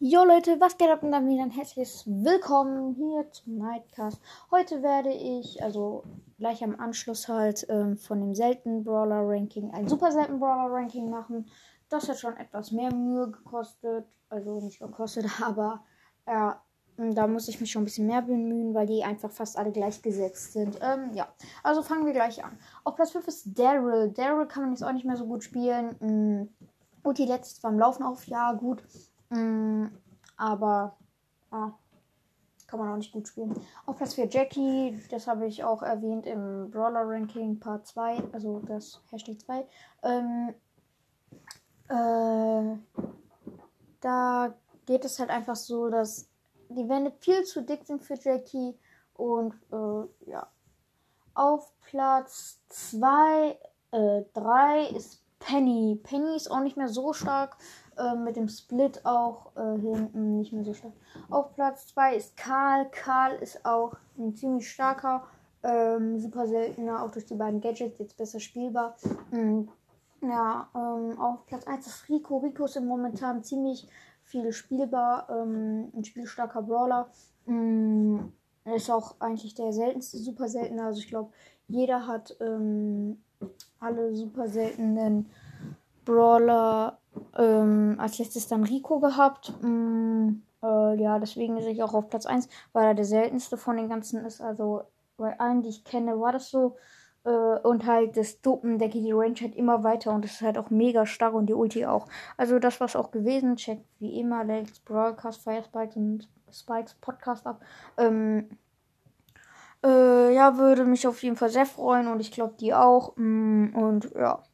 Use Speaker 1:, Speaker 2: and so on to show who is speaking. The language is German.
Speaker 1: Jo Leute, was geht ab und dann wieder ein herzliches Willkommen hier zum Nightcast. Heute werde ich, also gleich am Anschluss halt ähm, von dem seltenen Brawler Ranking ein super selten Brawler Ranking machen. Das hat schon etwas mehr Mühe gekostet, also nicht gekostet, aber ja, da muss ich mich schon ein bisschen mehr bemühen, weil die einfach fast alle gleichgesetzt sind. Ähm, ja, also fangen wir gleich an. Auf Platz 5 ist Daryl. Daryl kann man jetzt auch nicht mehr so gut spielen. Mhm. Und die letzte beim Laufen auf, ja, gut. Mm, aber ah, kann man auch nicht gut spielen. Auf Platz 4 Jackie, das habe ich auch erwähnt im Brawler Ranking Part 2, also das Hashtag 2. Ähm, äh, da geht es halt einfach so, dass die Wände viel zu dick sind für Jackie und äh, ja. Auf Platz 2, äh, 3 ist Penny. Penny ist auch nicht mehr so stark. Äh, mit dem Split auch äh, hinten nicht mehr so stark. Auf Platz 2 ist Karl. Karl ist auch ein ziemlich starker, ähm, super seltener, auch durch die beiden Gadgets jetzt besser spielbar. Mhm. Ja, ähm, auf Platz 1 ist Rico. Rico ist momentan ziemlich viel spielbar, ähm, ein spielstarker Brawler. Mhm. Ist auch eigentlich der seltenste, super seltener. Also ich glaube, jeder hat ähm, alle super seltenen Brawler ähm, als letztes dann Rico gehabt. Mm, äh, ja, deswegen ist ich auch auf Platz 1, weil er der seltenste von den ganzen ist. Also bei allen, die ich kenne, war das so. Äh, und halt das Duppen, der geht die Range halt immer weiter und das ist halt auch mega stark und die Ulti auch. Also das war's auch gewesen. Checkt wie immer Lex Broadcast, Fire Spikes und Spikes Podcast ab. Ähm, äh, ja, würde mich auf jeden Fall sehr freuen und ich glaube die auch. Mm, und ja.